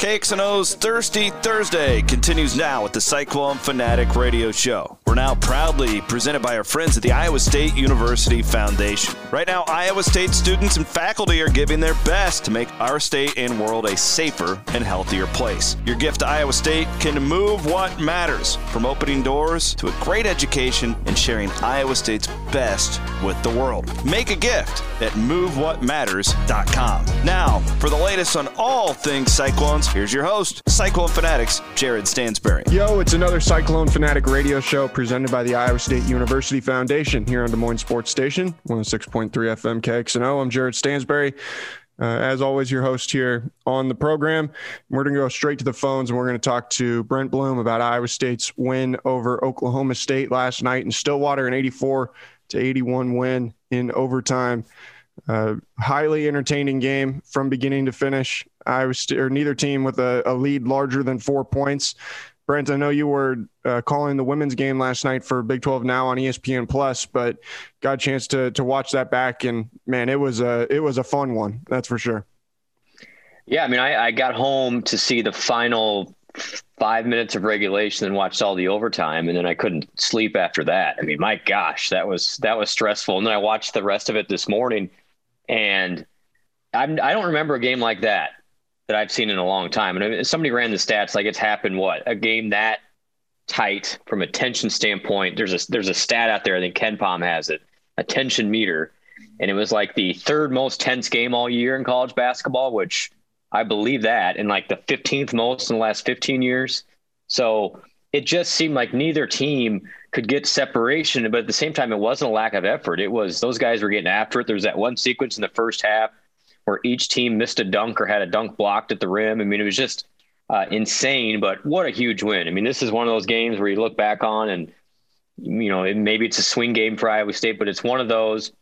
KXNO's Thirsty Thursday continues now with the Cyclone Fanatic Radio Show. We're now proudly presented by our friends at the Iowa State University Foundation. Right now, Iowa State students and faculty are giving their best to make our state and world a safer and healthier place. Your gift to Iowa State can move what matters, from opening doors to a great education and sharing Iowa State's best with the world. Make a gift at movewhatmatters.com. Now, for the latest on all things Cyclones, here's your host, Cyclone Fanatics, Jared Stansbury. Yo, it's another Cyclone Fanatic radio show presented by the Iowa State University Foundation here on Des Moines Sports Station, 106.3 FM KXNO. I'm Jared Stansbury. Uh, as always, your host here on the program. We're going to go straight to the phones and we're going to talk to Brent Blum about Iowa State's win over Oklahoma State last night in Stillwater, an 84 to 81 win in overtime. Uh, highly entertaining game from beginning to finish. I was st- or neither team with a, a, lead larger than four points. Brent, I know you were uh, calling the women's game last night for Big 12 Now on ESPN Plus, but got a chance to to watch that back, and man, it was a it was a fun one. That's for sure. Yeah, I mean, I, I got home to see the final five minutes of regulation and watched all the overtime, and then I couldn't sleep after that. I mean, my gosh, that was that was stressful. And then I watched the rest of it this morning, and I'm, I don't remember a game like that that I've seen in a long time. And somebody ran the stats like it's happened what a game that tight from a tension standpoint. There's a there's a stat out there. I think KenPom has it, a tension meter, and it was like the third most tense game all year in college basketball, which I believe that, and like the 15th most in the last 15 years. So it just seemed like neither team could get separation, but at the same time, it wasn't a lack of effort. It was those guys were getting after it. There was that one sequence in the first half where each team missed a dunk or had a dunk blocked at the rim. I mean, it was just uh, insane, but what a huge win. I mean, this is one of those games where you look back on and, you know, it, maybe it's a swing game for Iowa State, but it's one of those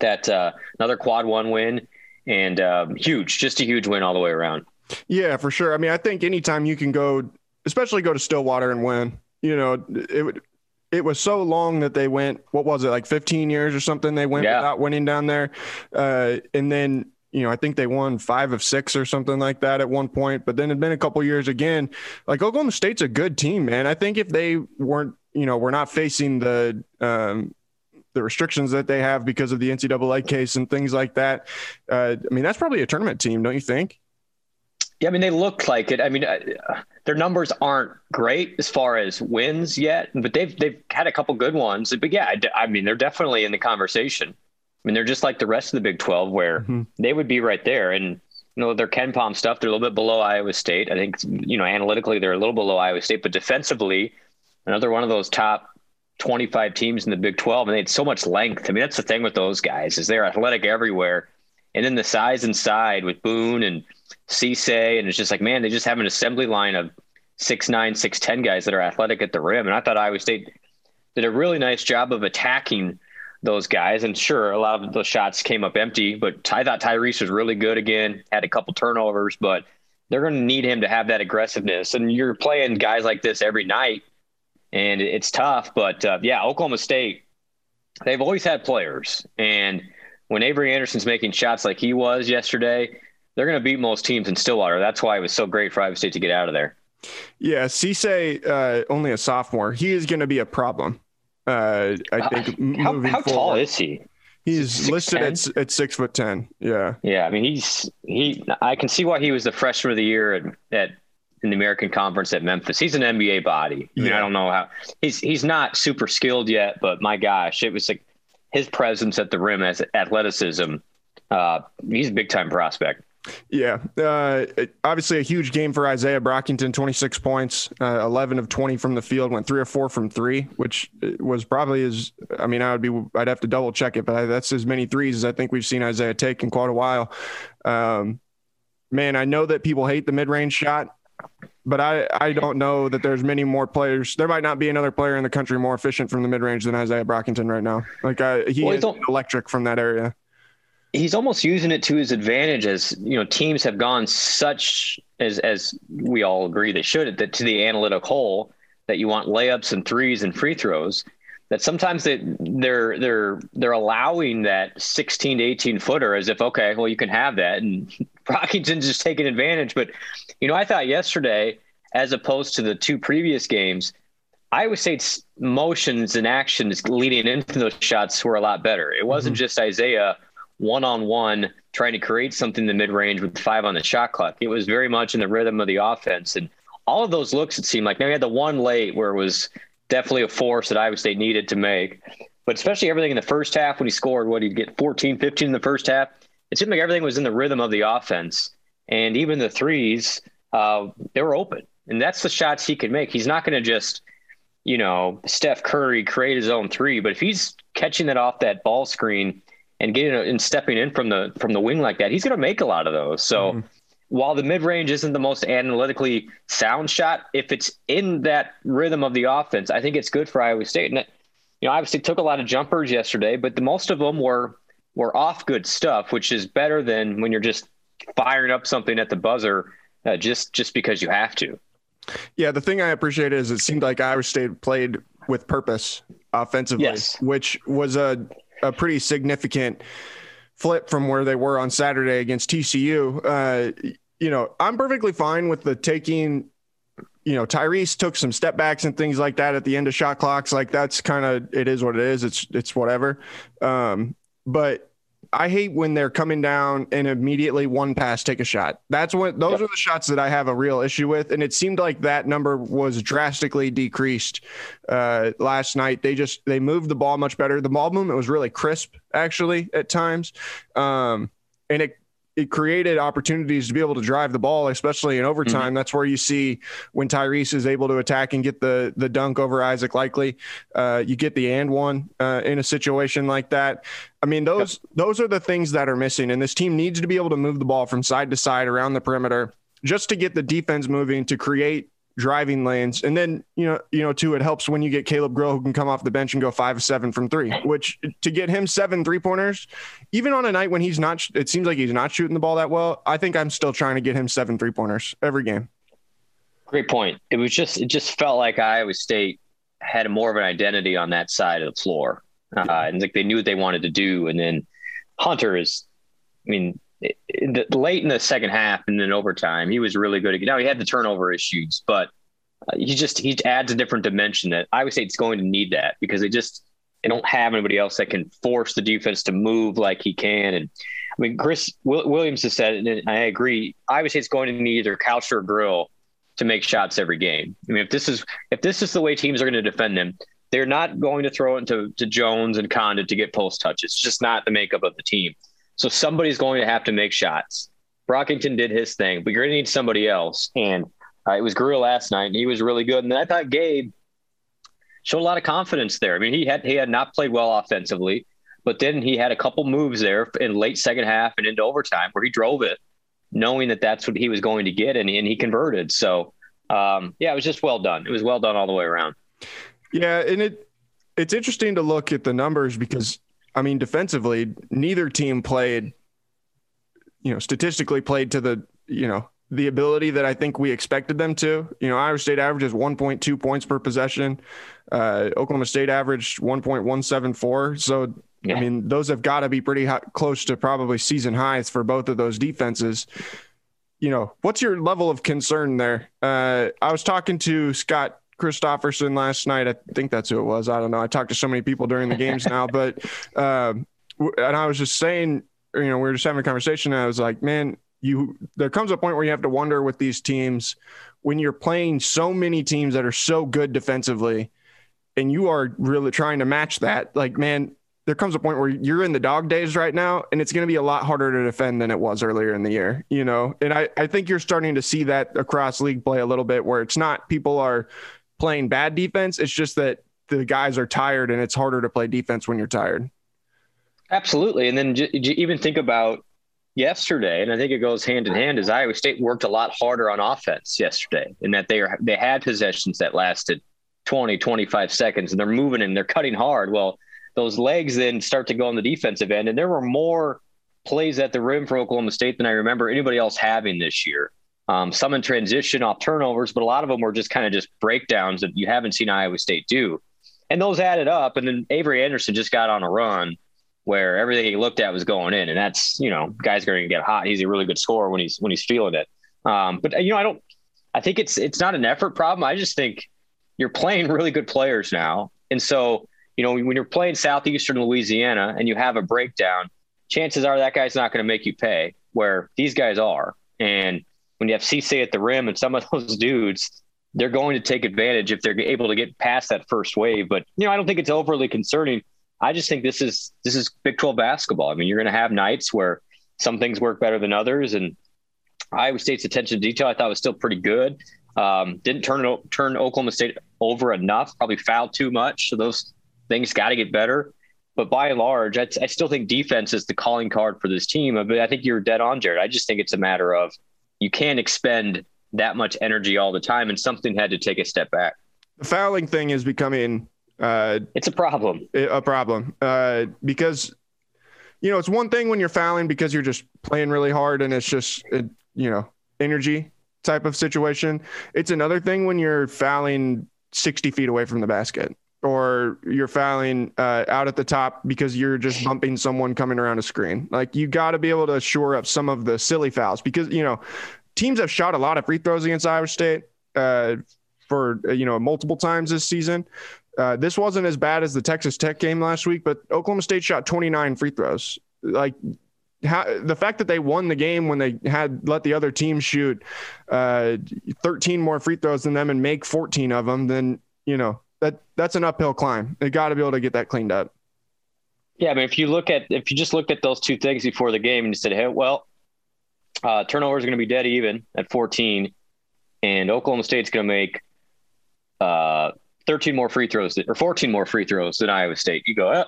that uh, another quad one win and um, huge, just a huge win all the way around. Yeah, for sure. I mean, I think anytime you can go, especially go to Stillwater and win, you know, it would it was so long that they went what was it like 15 years or something they went yeah. without winning down there uh, and then you know, I think they won five of six or something like that at one point. But then it'd been a couple years again. Like Oklahoma State's a good team, man. I think if they weren't, you know, we're not facing the um, the restrictions that they have because of the NCAA case and things like that. Uh, I mean, that's probably a tournament team, don't you think? Yeah, I mean, they look like it. I mean, uh, their numbers aren't great as far as wins yet, but they've they've had a couple good ones. But yeah, I mean, they're definitely in the conversation. I mean, they're just like the rest of the Big 12 where mm-hmm. they would be right there. And, you know, their KenPom stuff, they're a little bit below Iowa State. I think, you know, analytically, they're a little below Iowa State, but defensively, another one of those top 25 teams in the Big 12. And they had so much length. I mean, that's the thing with those guys is they're athletic everywhere. And then the size inside with Boone and Cisse. And it's just like, man, they just have an assembly line of six nine, six ten guys that are athletic at the rim. And I thought Iowa State did a really nice job of attacking – those guys. And sure, a lot of the shots came up empty, but I thought Tyrese was really good again, had a couple turnovers, but they're going to need him to have that aggressiveness. And you're playing guys like this every night, and it's tough. But uh, yeah, Oklahoma State, they've always had players. And when Avery Anderson's making shots like he was yesterday, they're going to beat most teams in Stillwater. That's why it was so great for Iowa State to get out of there. Yeah, Cisse, uh, only a sophomore. He is going to be a problem. Uh, I think how, how tall is he? He's six, listed at, at six foot ten. Yeah. Yeah. I mean, he's he. I can see why he was the freshman of the year at, at in the American Conference at Memphis. He's an NBA body. I mean, yeah. I don't know how he's he's not super skilled yet, but my gosh, it was like his presence at the rim as athleticism. Uh, he's a big time prospect. Yeah. Uh, obviously, a huge game for Isaiah Brockington 26 points, uh, 11 of 20 from the field, went three or four from three, which was probably as, I mean, I would be, I'd have to double check it, but that's as many threes as I think we've seen Isaiah take in quite a while. Um, man, I know that people hate the mid range shot, but I, I don't know that there's many more players. There might not be another player in the country more efficient from the mid range than Isaiah Brockington right now. Like, uh, he well, is electric from that area he's almost using it to his advantage as you know teams have gone such as as we all agree they should that to the analytic hole that you want layups and threes and free throws that sometimes they, they're they're they're allowing that 16 to 18 footer as if okay, well you can have that, and Brockington's just taking advantage. But you know, I thought yesterday, as opposed to the two previous games, Iowa State's motions and actions leading into those shots were a lot better. It wasn't mm-hmm. just Isaiah one on one trying to create something in the mid range with five on the shot clock. It was very much in the rhythm of the offense. And all of those looks, it seemed like now we had the one late where it was definitely a force that Iowa State needed to make. But especially everything in the first half when he scored, what he'd get 14, 15 in the first half, it seemed like everything was in the rhythm of the offense. And even the threes, uh, they were open. And that's the shots he can make. He's not going to just, you know, Steph Curry create his own three, but if he's catching that off that ball screen and getting and stepping in from the from the wing like that, he's going to make a lot of those. So mm-hmm. while the mid range isn't the most analytically sound shot, if it's in that rhythm of the offense, I think it's good for Iowa State. And you know, obviously took a lot of jumpers yesterday, but the most of them were were off good stuff, which is better than when you're just firing up something at the buzzer uh, just just because you have to. Yeah, the thing I appreciate is it seemed like Iowa State played with purpose offensively, yes. which was a a pretty significant flip from where they were on Saturday against TCU. Uh, you know, I'm perfectly fine with the taking. You know, Tyrese took some step backs and things like that at the end of shot clocks. Like that's kind of it is what it is. It's it's whatever. Um, but I hate when they're coming down and immediately one pass take a shot. That's what those are the shots that I have a real issue with. And it seemed like that number was drastically decreased uh, last night. They just they moved the ball much better. The ball movement was really crisp actually at times, um, and it it created opportunities to be able to drive the ball, especially in overtime. Mm-hmm. That's where you see when Tyrese is able to attack and get the the dunk over Isaac Likekele. Uh, you get the and one uh, in a situation like that. I mean, those yep. those are the things that are missing, and this team needs to be able to move the ball from side to side around the perimeter just to get the defense moving to create driving lanes. And then, you know, you know, too, it helps when you get Caleb Grill who can come off the bench and go five seven from three, which to get him seven three pointers, even on a night when he's not, it seems like he's not shooting the ball that well. I think I'm still trying to get him seven three pointers every game. Great point. It was just, it just felt like Iowa State had more of an identity on that side of the floor. Uh, and like they knew what they wanted to do. And then Hunter is, I mean, in the, late in the second half and then overtime, he was really good. Now he had the turnover issues, but uh, he just he adds a different dimension that I would say it's going to need that because they just they don't have anybody else that can force the defense to move like he can. And I mean, Chris Williams has said, and I agree. I would say it's going to need either Couch or Grill to make shots every game. I mean, if this is if this is the way teams are going to defend them, they're not going to throw it to, to Jones and Conditt to get post touches. It's just not the makeup of the team. So somebody's going to have to make shots. Brockington did his thing, but you're going to need somebody else. And uh, it was Grill last night, and he was really good. And I thought Gabe showed a lot of confidence there. I mean, he had he had not played well offensively, but then he had a couple moves there in late second half and into overtime where he drove it, knowing that that's what he was going to get, and, and he converted. So, um, yeah, it was just well done. It was well done all the way around. Yeah, and it it's interesting to look at the numbers because I mean, defensively, neither team played, you know, statistically played to the, you know, the ability that I think we expected them to. You know, Iowa State averages 1.2 points per possession. Uh, Oklahoma State averaged 1.174. So, yeah. I mean, those have got to be pretty hot, close to probably season highs for both of those defenses. You know, what's your level of concern there? Uh, I was talking to Scott Christopherson last night. I think that's who it was. I don't know. I talked to so many people during the games now, but um, and I was just saying, you know, we were just having a conversation. I was like, man, you there comes a point where you have to wonder with these teams when you're playing so many teams that are so good defensively, and you are really trying to match that. Like, man, there comes a point where you're in the dog days right now and it's going to be a lot harder to defend than it was earlier in the year you know and I, I think you're starting to see that across league play a little bit where it's not people are playing bad defense. It's just that the guys are tired and it's harder to play defense when you're tired. Absolutely. And then j- j- even think about yesterday, and I think it goes hand in hand, is Iowa State worked a lot harder on offense yesterday in that they are, they had possessions that lasted 20, 25 seconds and they're moving and they're cutting hard. Well, those legs then start to go on the defensive end. And there were more plays at the rim for Oklahoma State than I remember anybody else having this year. Um, some in transition off turnovers, but a lot of them were just kind of just breakdowns that you haven't seen Iowa State do. and those added up. And then Avery Anderson just got on a run where everything he looked at was going in, and that's you know, guys are going to get hot. He's a really good scorer when he's when he's feeling it. Um, but you know, I don't. I think it's it's not an effort problem. I just think you're playing really good players now, and so you know when you're playing southeastern Louisiana and you have a breakdown, chances are that guy's not going to make you pay. Where these guys are, and when you have Cisse at the rim and some of those dudes, they're going to take advantage if they're able to get past that first wave. But you know, I don't think it's overly concerning. I just think this is this is Big 12 basketball. I mean, you're going to have nights where some things work better than others, and Iowa State's attention to detail I thought was still pretty good. Um, didn't turn turn Oklahoma State over enough. Probably fouled too much. So those things got to get better. But by and large, I, I still think defense is the calling card for this team. But I think you're dead on, Jared. I just think it's a matter of you can't expend that much energy all the time, and something had to take a step back. The fouling thing is becoming uh, it's a problem. A problem uh, because you know it's one thing when you're fouling because you're just playing really hard and it's just it, you know energy type of situation. It's another thing when you're fouling 60 feet away from the basket or you're fouling uh, out at the top because you're just bumping someone coming around a screen. Like you got to be able to shore up some of the silly fouls because you know teams have shot a lot of free throws against Iowa State uh, for uh, you know multiple times this season. Uh, this wasn't as bad as the Texas Tech game last week, but Oklahoma State shot 29 free throws. Like how, the fact that they won the game when they had let the other team shoot uh, 13 more free throws than them and make 14 of them, then you know that that's an uphill climb. They got to be able to get that cleaned up. Yeah, I mean, if you look at if you just looked at those two things before the game and you said, "Hey, well, uh, turnovers are going to be dead even at 14, and Oklahoma State's going to make uh, 13 more free throws or 14 more free throws than Iowa State." You go, oh,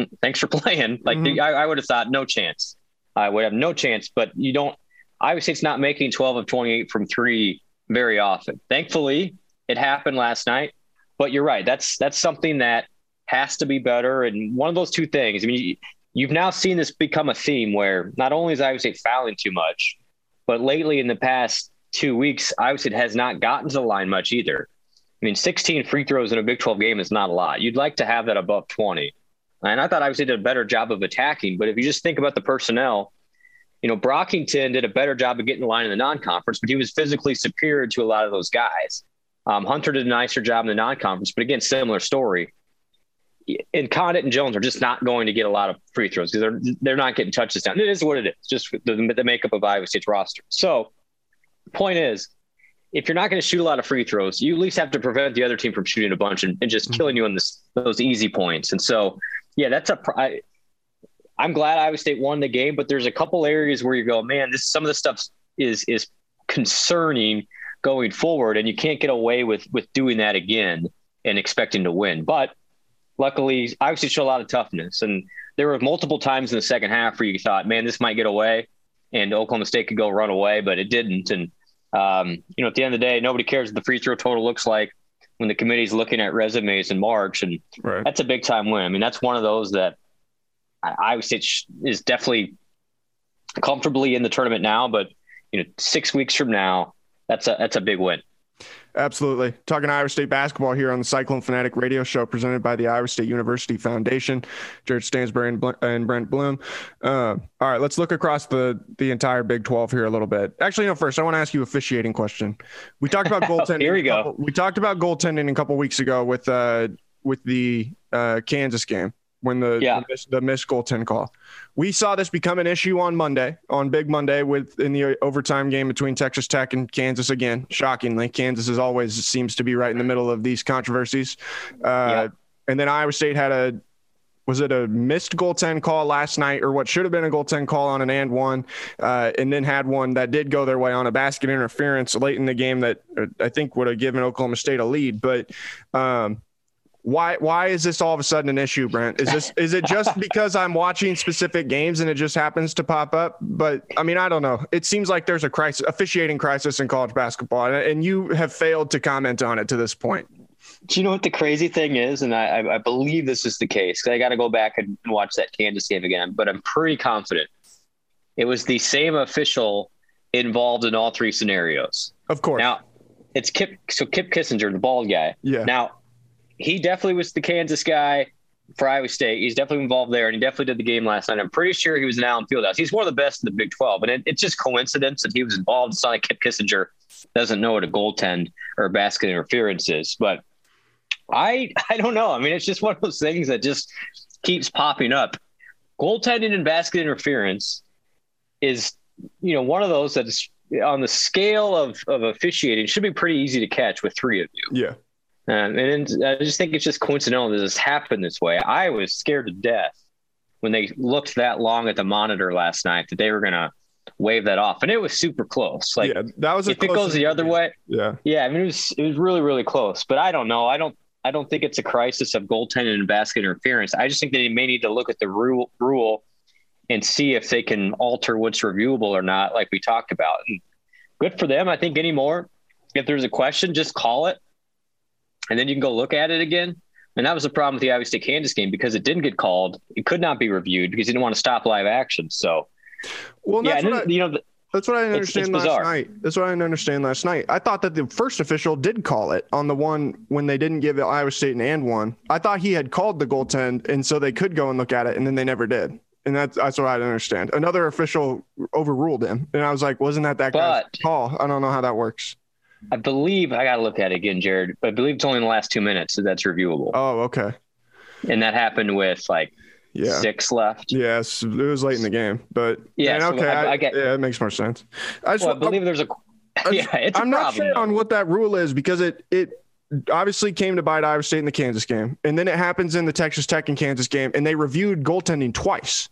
mm, "Thanks for playing." Like mm-hmm. I, I would have thought, no chance. I would have no chance, but you don't. Iowa State's not making 12 of 28 from three very often. Thankfully, it happened last night. But you're right. That's that's something that has to be better. And one of those two things. I mean, you've now seen this become a theme where not only is Iowa State fouling too much, but lately in the past two weeks, Iowa State has not gotten to the line much either. I mean, 16 free throws in a Big 12 game is not a lot. You'd like to have that above 20. And I thought Iowa State did a better job of attacking. But if you just think about the personnel, you know, Brockington did a better job of getting the line in the non-conference, but he was physically superior to a lot of those guys. Um, Hunter did a nicer job in the non-conference, but again, similar story and Conditt and Jones are just not going to get a lot of free throws because they're they're not getting touches down. It is what it is, just the, the makeup of Iowa State's roster. So, point is, if you're not going to shoot a lot of free throws, you at least have to prevent the other team from shooting a bunch and, and just mm-hmm. killing you on this, those easy points. And so, yeah, that's a. I, I'm glad Iowa State won the game, but there's a couple areas where you go, man, this some of the stuff is is concerning going forward, and you can't get away with with doing that again and expecting to win. But luckily, I obviously showed a lot of toughness. And there were multiple times in the second half where you thought, man, this might get away and Oklahoma State could go run away, but it didn't. And, um, you know, at the end of the day, nobody cares what the free throw total looks like when the committee's looking at resumes in March. And right. that's a big time win. I mean, that's one of those that I would say is definitely comfortably in the tournament now, but, you know, six weeks from now, that's a, that's a big win. Absolutely. Talking Iowa State basketball here on the Cyclone Fanatic radio show presented by the Iowa State University Foundation. Jared Stansbury and, and Brent Blum. Uh, all right, let's look across the the entire Big 12 here a little bit. Actually, no, first, I want to ask you a officiating question. We talked about goaltending. here we go. Couple, we talked about goaltending a couple weeks ago with uh, with the uh, Kansas game when the yeah. the, miss, the missed goaltend call. We saw this become an issue on Monday, on Big Monday, with in the overtime game between Texas Tech and Kansas. Again, shockingly, Kansas is always seems to be right in the middle of these controversies. Uh, yeah. And then Iowa State had a was it a missed goaltend call last night, or what should have been a goaltend call on an and one, uh, and then had one that did go their way on a basket interference late in the game that uh, I think would have given Oklahoma State a lead, but. Um, why why is this all of a sudden an issue, Brent? Is this is it just because I'm watching specific games and it just happens to pop up? But I mean, I don't know. It seems like there's a crisis, officiating crisis in college basketball, and you have failed to comment on it to this point. Do you know what the crazy thing is? And I, I believe this is the case because I got to go back and watch that Kansas game again, but I'm pretty confident it was the same official involved in all three scenarios. Of course. Now, it's Kip. So Kip Kissinger, the bald guy. Yeah. Now, he definitely was the Kansas guy for Iowa State. He's definitely involved there, and he definitely did the game last night. I'm pretty sure he was in Allen Fieldhouse. He's one of the best in the Big 12, and it, it's just coincidence that he was involved. It's not like Kip Kissinger doesn't know what a goaltend or basket interference is, but I I don't know. I mean, it's just one of those things that just keeps popping up. Goaltending and basket interference is, you know, one of those that's on the scale of of officiating should be pretty easy to catch with three of you. Yeah. Um, and I just think it's just coincidental that this happened this way. I was scared to death when they looked that long at the monitor last night that they were going to wave that off, and it was super close. Like, yeah, that was if it goes the other way, yeah, yeah. I mean, it was it was really really close, but I don't know. I don't I don't think it's a crisis of goaltending and basket interference. I just think that they may need to look at the rule rule and see if they can alter what's reviewable or not, like we talked about. And good for them. I think anymore. If there's a question, just call it and then you can go look at it again. And that was the problem with the Iowa State Kansas game because it didn't get called. It could not be reviewed because he didn't want to stop live action. So, well, yeah, then, I, you know, that's what I didn't understand it's, it's last night. That's what I didn't understand last night. I thought that the first official did call it on the one when they didn't give Iowa State an and one. I thought he had called the goaltend, and so they could go and look at it, and then they never did. And that's that's what I didn't understand. Another official overruled him, and I was like, wasn't that that guy's call? I don't know how that works. I believe I got to look at it again, Jared. But I believe it's only in the last two minutes that that's reviewable. Oh, okay. And that happened with like yeah. six left. Yes, it was late in the game, but yeah, so okay, I, I, get, yeah, it makes more sense. I, just, well, I believe there's a yeah, it's I'm not sure on what that rule is because it it obviously came to bite Iowa State in the Kansas game, and then it happens in the Texas Tech and Kansas game, and they reviewed goaltending twice.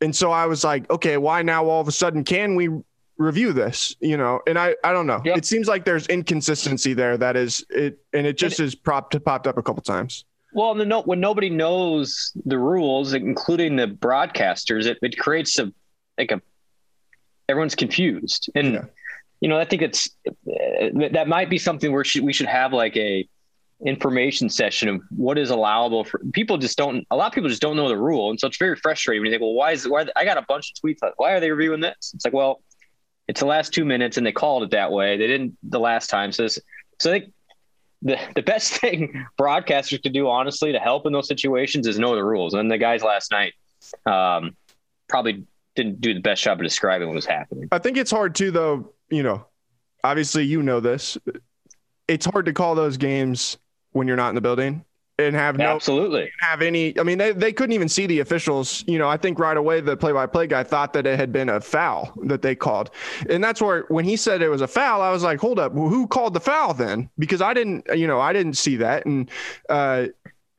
And so I was like, okay, why now all of a sudden can we review this you know and i i don't know. Yep. it seems like there's inconsistency there that is it and it just is propped popped up a couple times. Well the no, when nobody knows the rules including the broadcasters it, it creates a like a everyone's confused. And yeah. you know i think it's uh, that might be something where we should have like a information session of what is allowable for people just don't a lot of people just don't know the rule. And so it's very frustrating when you think well why is why i got a bunch of tweets like why are they reviewing this? It's like well it's the last two minutes, and they called it that way. They didn't the last time. So, so I think the the best thing broadcasters could do, honestly, to help in those situations is know the rules. And the guys last night um, probably didn't do the best job of describing what was happening. I think it's hard too, though. You know, obviously, you know this. It's hard to call those games when you're not in the building and have no absolutely have any. I mean, they, they couldn't even see the officials. You know, I think right away the play by play guy thought that it had been a foul that they called, and that's where when he said it was a foul, I was like, hold up, who called the foul then? Because I didn't, you know, I didn't see that, and uh,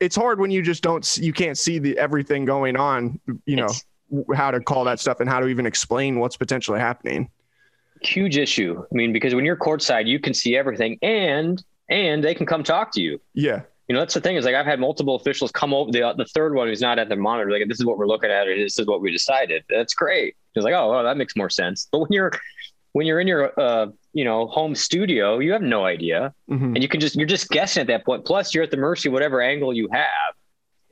it's hard when you just don't, you can't see the everything going on. You know it's, how to call that stuff and how to even explain what's potentially happening. Huge issue. I mean, because when you're courtside, you can see everything, and and they can come talk to you. Yeah you know, that's the thing is like I've had multiple officials come over the the third one who's not at the monitor, like this is what we're looking at, or this is what we decided. That's great. It's like, oh, well, that makes more sense. But when you're when you're in your uh, you know home studio, you have no idea, mm-hmm. and you can just you're just guessing at that point. Plus, you're at the mercy of whatever angle you have.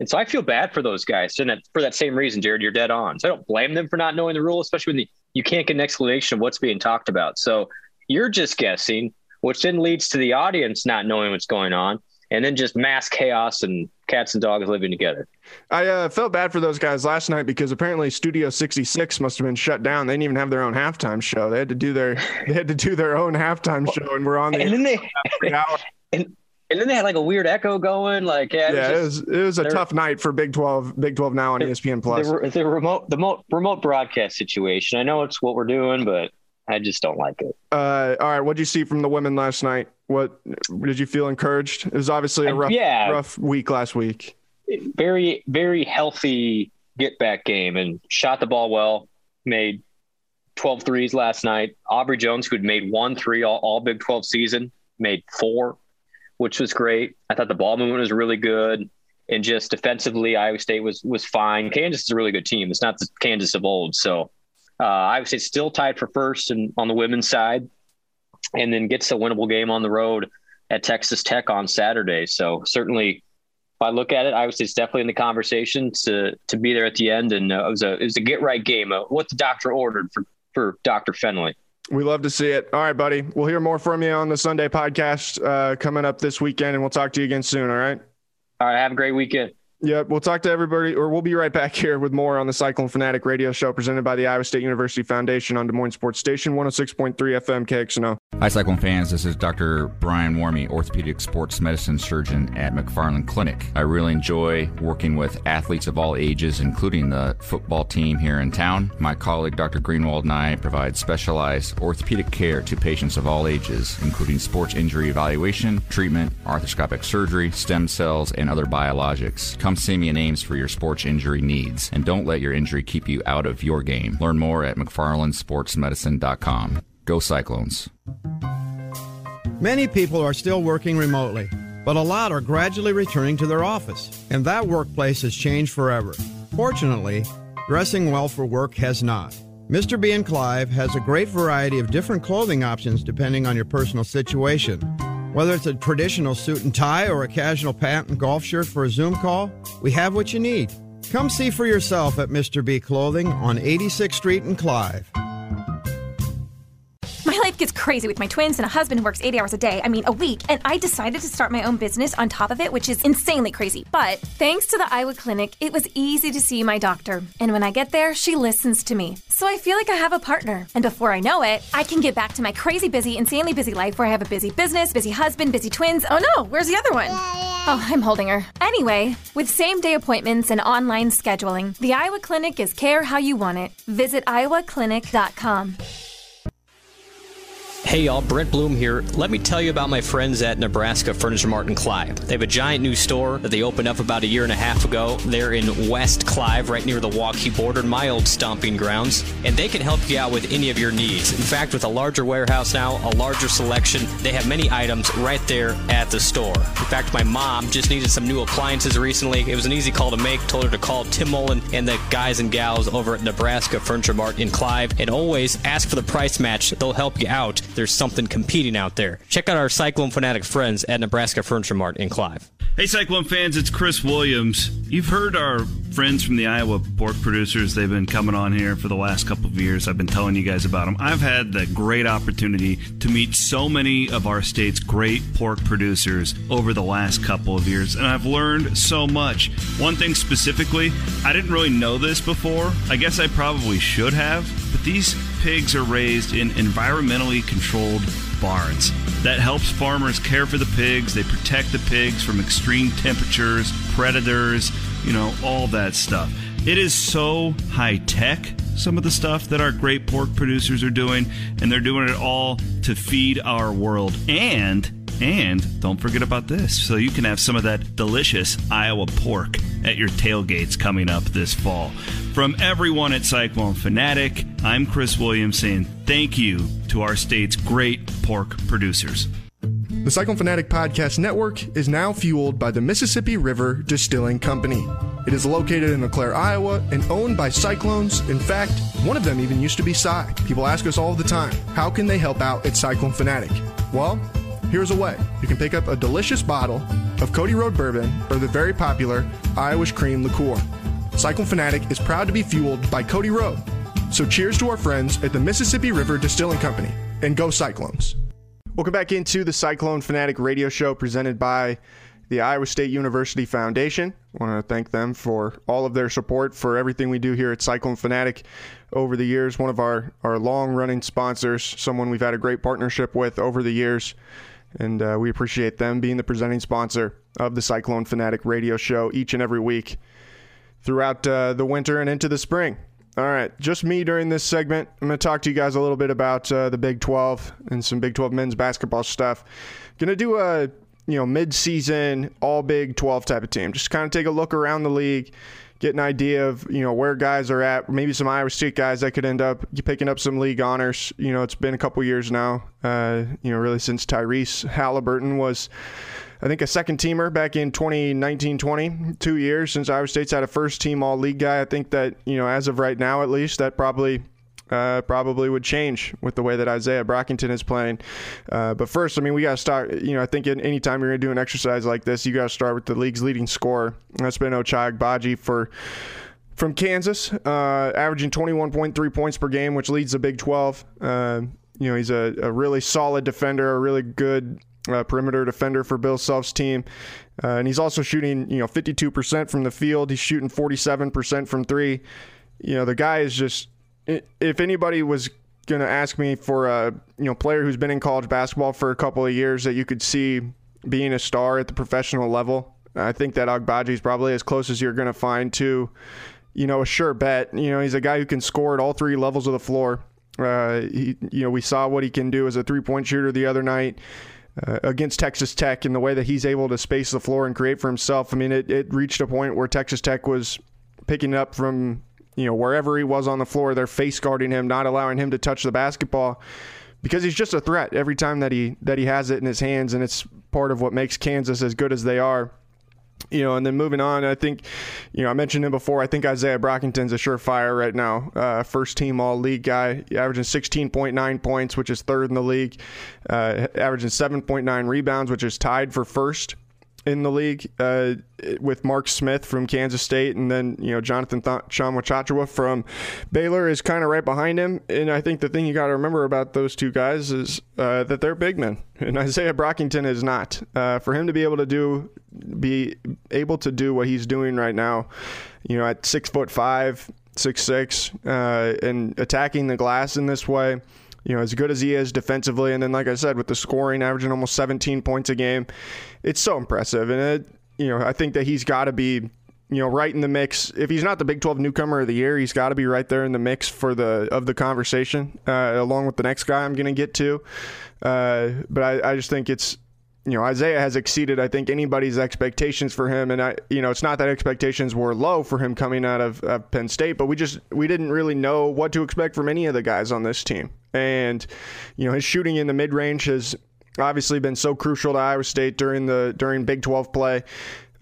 And so I feel bad for those guys. And for that same reason, Jared, you're dead on. So I don't blame them for not knowing the rule, especially when the, you can't get an explanation of what's being talked about. So you're just guessing, which then leads to the audience not knowing what's going on and then just mass chaos and cats and dogs living together. I uh, felt bad for those guys last night because apparently Studio 66 must have been shut down. They didn't even have their own halftime show. They had to do their they had to do their own halftime show, and we're on the and then they and, and then they had like a weird echo going. Like yeah, yeah it was it was, it was a tough night for Big 12 Big 12 now on the, ESPN Plus. The, the remote the remote remote broadcast situation. I know it's what we're doing, but I just don't like it. Uh, all right, what did you see from the women last night? What did you feel encouraged? It was obviously a rough, yeah, rough week last week. Very, very healthy get back game and shot the ball well. Made 12 threes last night. Aubrey Jones, who had made one three all, all Big 12 season, made four, which was great. I thought the ball movement was really good. And just defensively, Iowa State was was fine. Kansas is a really good team. It's not the Kansas of old. So uh, Iowa State still tied for first and on the women's side, and then gets a winnable game on the road at Texas Tech on Saturday. So certainly, if I look at it, Iowa State's definitely in the conversation to to be there at the end, and uh, it was a it was a get right game. Uh, what the doctor ordered for for Doctor Fennelly. We love to see it. All right, buddy. We'll hear more from you on the Sunday podcast uh, coming up this weekend, and we'll talk to you again soon. All right. All right. Have a great weekend. Yep. We'll talk to everybody, or we'll be right back here with more on the Cyclone Fanatic radio show presented by the Iowa State University Foundation on Des Moines Sports Station 106.3 FM KXNO. Hi, Cyclone fans. This is Dr. Brian Warmy, orthopedic sports medicine surgeon at McFarland Clinic. I really enjoy working with athletes of all ages, including the football team here in town. My colleague, Dr. Greenwald, and I provide specialized orthopedic care to patients of all ages, including sports injury evaluation, treatment, arthroscopic surgery, stem cells, and other biologics. Come see me in Ames for your sports injury needs, and don't let your injury keep you out of your game. Learn more at McFarlandSportsMedicine.com. Go Cyclones. Many people are still working remotely, but a lot are gradually returning to their office, and that workplace has changed forever. Fortunately, dressing well for work has not. Mr. B and Clive has a great variety of different clothing options depending on your personal situation. Whether it's a traditional suit and tie or a casual pant and golf shirt for a Zoom call, we have what you need. Come see for yourself at Mr. B Clothing on 86th Street in Clive. Gets crazy with my twins and a husband who works 80 hours a day, I mean a week, and I decided to start my own business on top of it, which is insanely crazy. But thanks to the Iowa Clinic, it was easy to see my doctor. And when I get there, she listens to me. So I feel like I have a partner. And before I know it, I can get back to my crazy busy, insanely busy life where I have a busy business, busy husband, busy twins. Oh no, where's the other one? Oh, I'm holding her. Anyway, with same day appointments and online scheduling, the Iowa Clinic is care how you want it. Visit iowaclinic.com. Hey y'all, Brent Blum here. Let me tell you about my friends at Nebraska Furniture Mart in Clive. They have a giant new store that they opened up about a year and a half ago. They're in West Clive, right near the Waukee border, my old stomping grounds, and they can help you out with any of your needs. In fact, with a larger warehouse now, a larger selection, they have many items right there at the store. In fact, my mom just needed some new appliances recently. It was an easy call to make. Told her to call Tim Mullen and the guys and gals over at Nebraska Furniture Mart in Clive, and always ask for the price match. They'll help you out there's something competing out there. Check out our Cyclone Fanatic friends at Nebraska Furniture Mart in Clive. Hey, Cyclone fans, it's Chris Williams. You've heard our friends from the Iowa pork producers. They've been coming on here for the last couple of years. I've been telling you guys about them. I've had the great opportunity to meet so many of our state's great pork producers over the last couple of years, and I've learned so much. One thing specifically, I didn't really know this before. I guess I probably should have, but these pigs are raised in environmentally controlled barns. That helps farmers care for the pigs. They protect the pigs from extreme temperatures, predators, you know, all that stuff. It is so high tech, some of the stuff that our great pork producers are doing, and they're doing it all to feed our world. And and don't forget about this. So you can have some of that delicious Iowa pork at your tailgates coming up this fall. From everyone at Cyclone Fanatic, I'm Chris Williams saying thank you to our state's great pork producers. The Cyclone Fanatic Podcast Network is now fueled by the Mississippi River Distilling Company. It is located in LeClaire, Iowa, and owned by Cyclones. In fact, one of them even used to be Cy. People ask us all the time, how can they help out at Cyclone Fanatic? Well, Here's a way you can pick up a delicious bottle of Cody Road bourbon or the very popular Irish cream liqueur. Cyclone Fanatic is proud to be fueled by Cody Road. So cheers to our friends at the Mississippi River Distilling Company and go Cyclones. Welcome back into the Cyclone Fanatic radio show presented by the Iowa State University Foundation. I want to thank them for all of their support for everything we do here at Cyclone Fanatic over the years. One of our, our long running sponsors, someone we've had a great partnership with over the years and uh, we appreciate them being the presenting sponsor of the Cyclone Fanatic radio show each and every week throughout uh, the winter and into the spring. All right, just me during this segment. I'm going to talk to you guys a little bit about uh, the Big 12 and some Big 12 men's basketball stuff. Going to do a you know mid-season all Big 12 type of team. Just kind of take a look around the league get an idea of you know where guys are at. Maybe some Iowa State guys that could end up picking up some league honors. You know, it's been a couple years now. Uh, you know, really since Tyrese Halliburton was. I think a second teamer back in 2019 20, two years since Iowa State's had a first team all league guy. I think that, you know, as of right now at least, that probably uh, probably would change with the way that Isaiah Brockington is playing. Uh, but first, I mean, we got to start. You know, I think in, anytime you're going to do an exercise like this, you got to start with the league's leading scorer. That's been Ochai Agbaji for from Kansas, uh, averaging 21.3 points per game, which leads the Big 12. Uh, you know, he's a, a, really solid defender, a really good uh, perimeter defender for Bill Self's team. Uh, and he's also shooting, you know, 52% from the field. He's shooting 47% from three. You know, the guy is just, if anybody was going to ask me for a, you know, player who's been in college basketball for a couple of years that you could see being a star at the professional level, I think that Agbaji is probably as close as you're going to find to, you know, a sure bet. You know, he's a guy who can score at all three levels of the floor. Uh, he, you know, we saw what he can do as a three point shooter the other night. Uh, against Texas Tech and the way that he's able to space the floor and create for himself. I mean, it, it reached a point where Texas Tech was picking up from you know wherever he was on the floor, they're face guarding him, not allowing him to touch the basketball because he's just a threat every time that he that he has it in his hands, and it's part of what makes Kansas as good as they are you know, and then moving on, I think, you know, I mentioned him before. I think Isaiah Brockington's a surefire right now. Uh, first team all league guy, averaging 16.9 points, which is third in the league, uh, averaging 7.9 rebounds, which is tied for first in the league uh, with Mark Smith from Kansas State, and then you know Jonathan Th- from Baylor is kind of right behind him. And I think the thing you got to remember about those two guys is uh, that they're big men, and Isaiah Brockington is not. Uh, for him to be able to do be able to do what he's doing right now, you know, at six foot five, six six, uh, and attacking the glass in this way you know, as good as he is defensively, and then like I said, with the scoring, averaging almost 17 points a game, it's so impressive. And it, you know, I think that he's got to be, you know, right in the mix. If he's not the Big 12 newcomer of the year, he's got to be right there in the mix for the of the conversation, uh, along with the next guy I'm going to get to. Uh, but I, I just think it's you know, Isaiah has exceeded, I think, anybody's expectations for him. And I, you know, it's not that expectations were low for him coming out of, of Penn State, but we just we didn't really know what to expect from any of the guys on this team. And you know, his shooting in the mid range has obviously been so crucial to Iowa State during the during Big 12 play.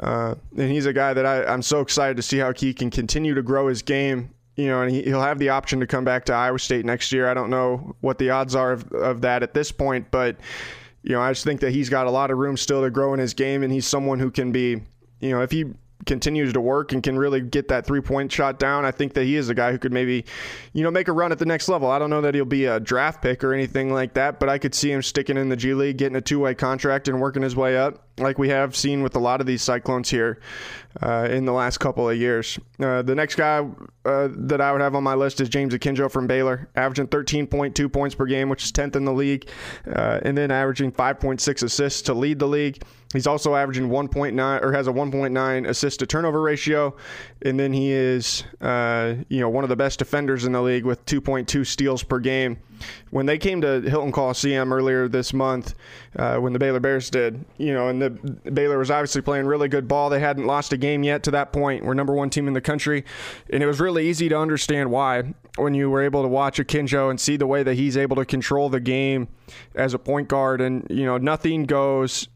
Uh, and he's a guy that I, I'm so excited to see how he can continue to grow his game you know, and he, will have the option to come back to Iowa State next year. I don't know what the odds are of, of that at this point, but you know, I just think that he's got a lot of room still to grow in his game, and he's someone who can be, you know, if he continues to work and can really get that three point shot down, I think that he is a guy who could maybe, you know, make a run at the next level. I don't know that he'll be a draft pick or anything like that, but I could see him sticking in the G League, getting a two way contract, and working his way up, like we have seen with a lot of these Cyclones here uh, in the last couple of years. Uh, the next guy uh, that I would have on my list is James Akinjo from Baylor, averaging 13.2 points per game, which is 10th in the league, uh, and then averaging 5.6 assists to lead the league. He's also averaging 1.9 or has a 1.9 assist to turnover ratio, and then he is, uh, you know, one of the best defenders in the league with 2.2 steals per game. When they came to Hilton Coliseum earlier this month, uh, when the Baylor Bears did, you know, and the Baylor was obviously playing really good ball. They hadn't lost a game yet to that point. We're number one team in the country, and it was really easy to understand why when you were able to watch Akinjo and see the way that he's able to control the game as a point guard, and you know, nothing goes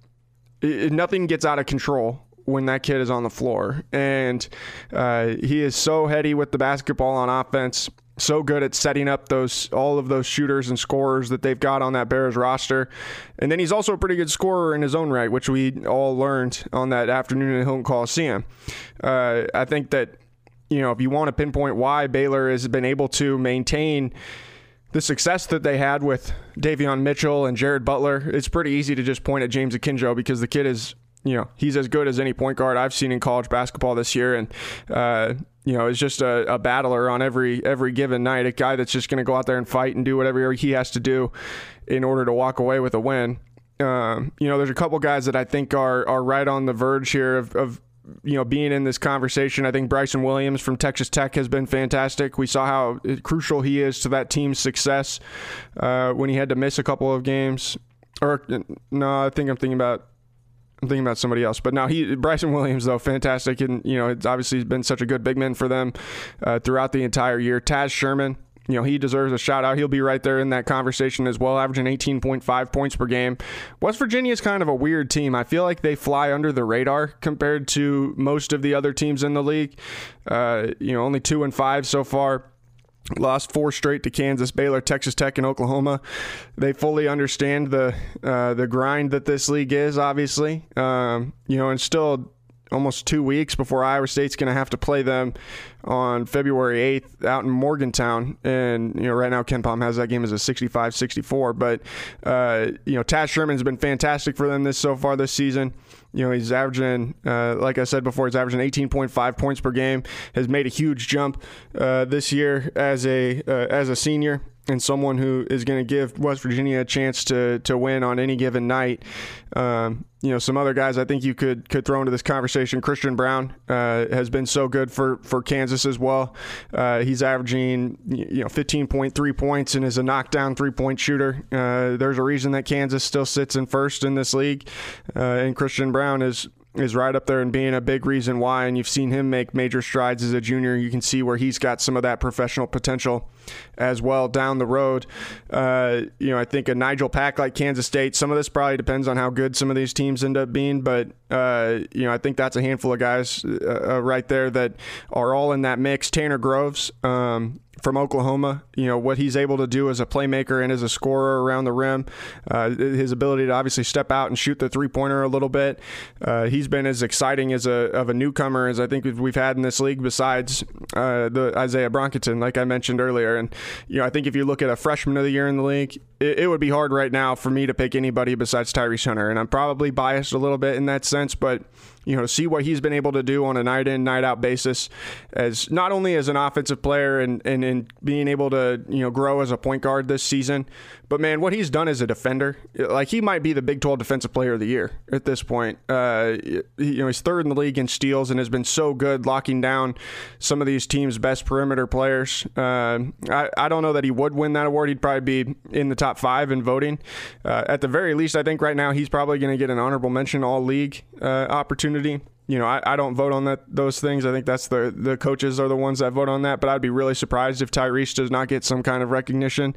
nothing gets out of control when that kid is on the floor. And uh, he is so heady with the basketball on offense, so good at setting up those all of those shooters and scorers that they've got on that Bears roster. And then he's also a pretty good scorer in his own right, which we all learned on that afternoon at Hilton Coliseum. Uh, I think that you know if you want to pinpoint why Baylor has been able to maintain the success that they had with Davion Mitchell and Jared Butler, it's pretty easy to just point at James Akinjo because the kid is, you know, he's as good as any point guard I've seen in college basketball this year, and uh, you know, is just a, a, battler on every every given night, a guy that's just going to go out there and fight and do whatever he has to do in order to walk away with a win. Um, you know, there's a couple guys that I think are are right on the verge here of, of you know, being in this conversation. I think Bryson Williams from Texas Tech has been fantastic. We saw how crucial he is to that team's success uh, when he had to miss a couple of games. Or no, I think I'm thinking about I'm thinking about somebody else, but now he Bryson Williams though fantastic, and you know it's obviously been such a good big man for them uh, throughout the entire year. Taz Sherman, you know, he deserves a shout out. He'll be right there in that conversation as well, averaging 18.5 points per game. West Virginia is kind of a weird team. I feel like they fly under the radar compared to most of the other teams in the league. Uh, you know, only two and five so far. Lost four straight to Kansas, Baylor, Texas Tech, and Oklahoma. They fully understand the uh, the grind that this league is. Obviously, um, you know, and still almost two weeks before Iowa State's going to have to play them on February 8th out in Morgantown. And, you know, right now KenPom has that game as a 65 64. But, uh, you know, Taz Sherman's been fantastic for them this so far this season. You know, he's averaging, uh, like I said before, he's averaging 18.5 points per game. Has made a huge jump uh, this year as a uh, as a senior and someone who is going to give West Virginia a chance to to win on any given night. Um, you know, some other guys I think you could could throw into this conversation. Christian Braun uh, has been so good for for Kansas as well. Uh, he's averaging you know 15.3 points and is a knockdown three point shooter. Uh, there's a reason that Kansas still sits in first in this league, uh, and Christian Braun is is right up there and being a big reason why. And you've seen him make major strides as a junior. You can see where he's got some of that professional potential as well down the road. Uh, you know, I think a Nigel Pack like Kansas State, some of this probably depends on how good some of these teams end up being, but, uh, you know, I think that's a handful of guys uh, uh right there that are all in that mix. Tanner Groves, um, from Oklahoma. You know what he's able to do as a playmaker and as a scorer around the rim. Uh, his ability to obviously step out and shoot the three pointer a little bit. Uh, he's been as exciting as a of a newcomer as I think we've had in this league. Besides uh, the Izaiah Brockington, like I mentioned earlier, and you know I think if you look at a freshman of the year in the league, it, it would be hard right now for me to pick anybody besides Tyrese Hunter, and I'm probably biased a little bit in that sense, but you know, see what he's been able to do on a night in, night out basis as not only as an offensive player and, and, and being able to, you know, grow as a point guard this season, but man, what he's done as a defender, like he might be the Big 12 Defensive Player of the Year at this point. Uh, you know, he's third in the league in steals and has been so good locking down some of these teams' best perimeter players. Uh, I, I don't know that he would win that award. He'd probably be in the top five in voting. Uh, at the very least, I think right now he's probably going to get an honorable mention All League uh, opportunity you know, I, I don't vote on that those things. I think that's the the coaches are the ones that vote on that. But I'd be really surprised if Tyrese does not get some kind of recognition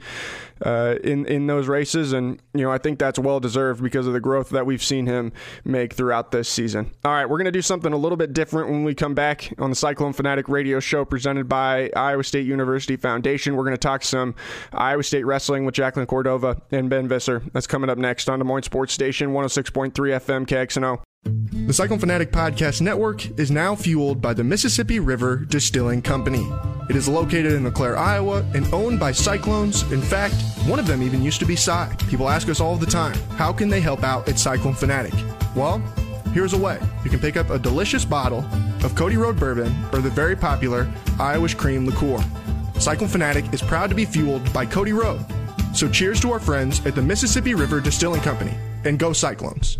uh, in in those races. And you know, I think that's well deserved because of the growth that we've seen him make throughout this season. All right, we're gonna do something a little bit different when we come back on the Cyclone Fanatic Radio Show presented by Iowa State University Foundation. We're gonna talk some Iowa State wrestling with Jacqueline Cordova and Ben Visser. That's coming up next on Des Moines Sports Station 106.3 FM KXNO. The Cyclone Fanatic Podcast Network is now fueled by the Mississippi River Distilling Company. It is located in LeClaire, Iowa, and owned by Cyclones. In fact, one of them even used to be Cy. People ask us all the time, how can they help out at Cyclone Fanatic? Well, here's a way. You can pick up a delicious bottle of Cody Road Bourbon or the very popular Irish Cream Liqueur. Cyclone Fanatic is proud to be fueled by Cody Road. So cheers to our friends at the Mississippi River Distilling Company, and go Cyclones.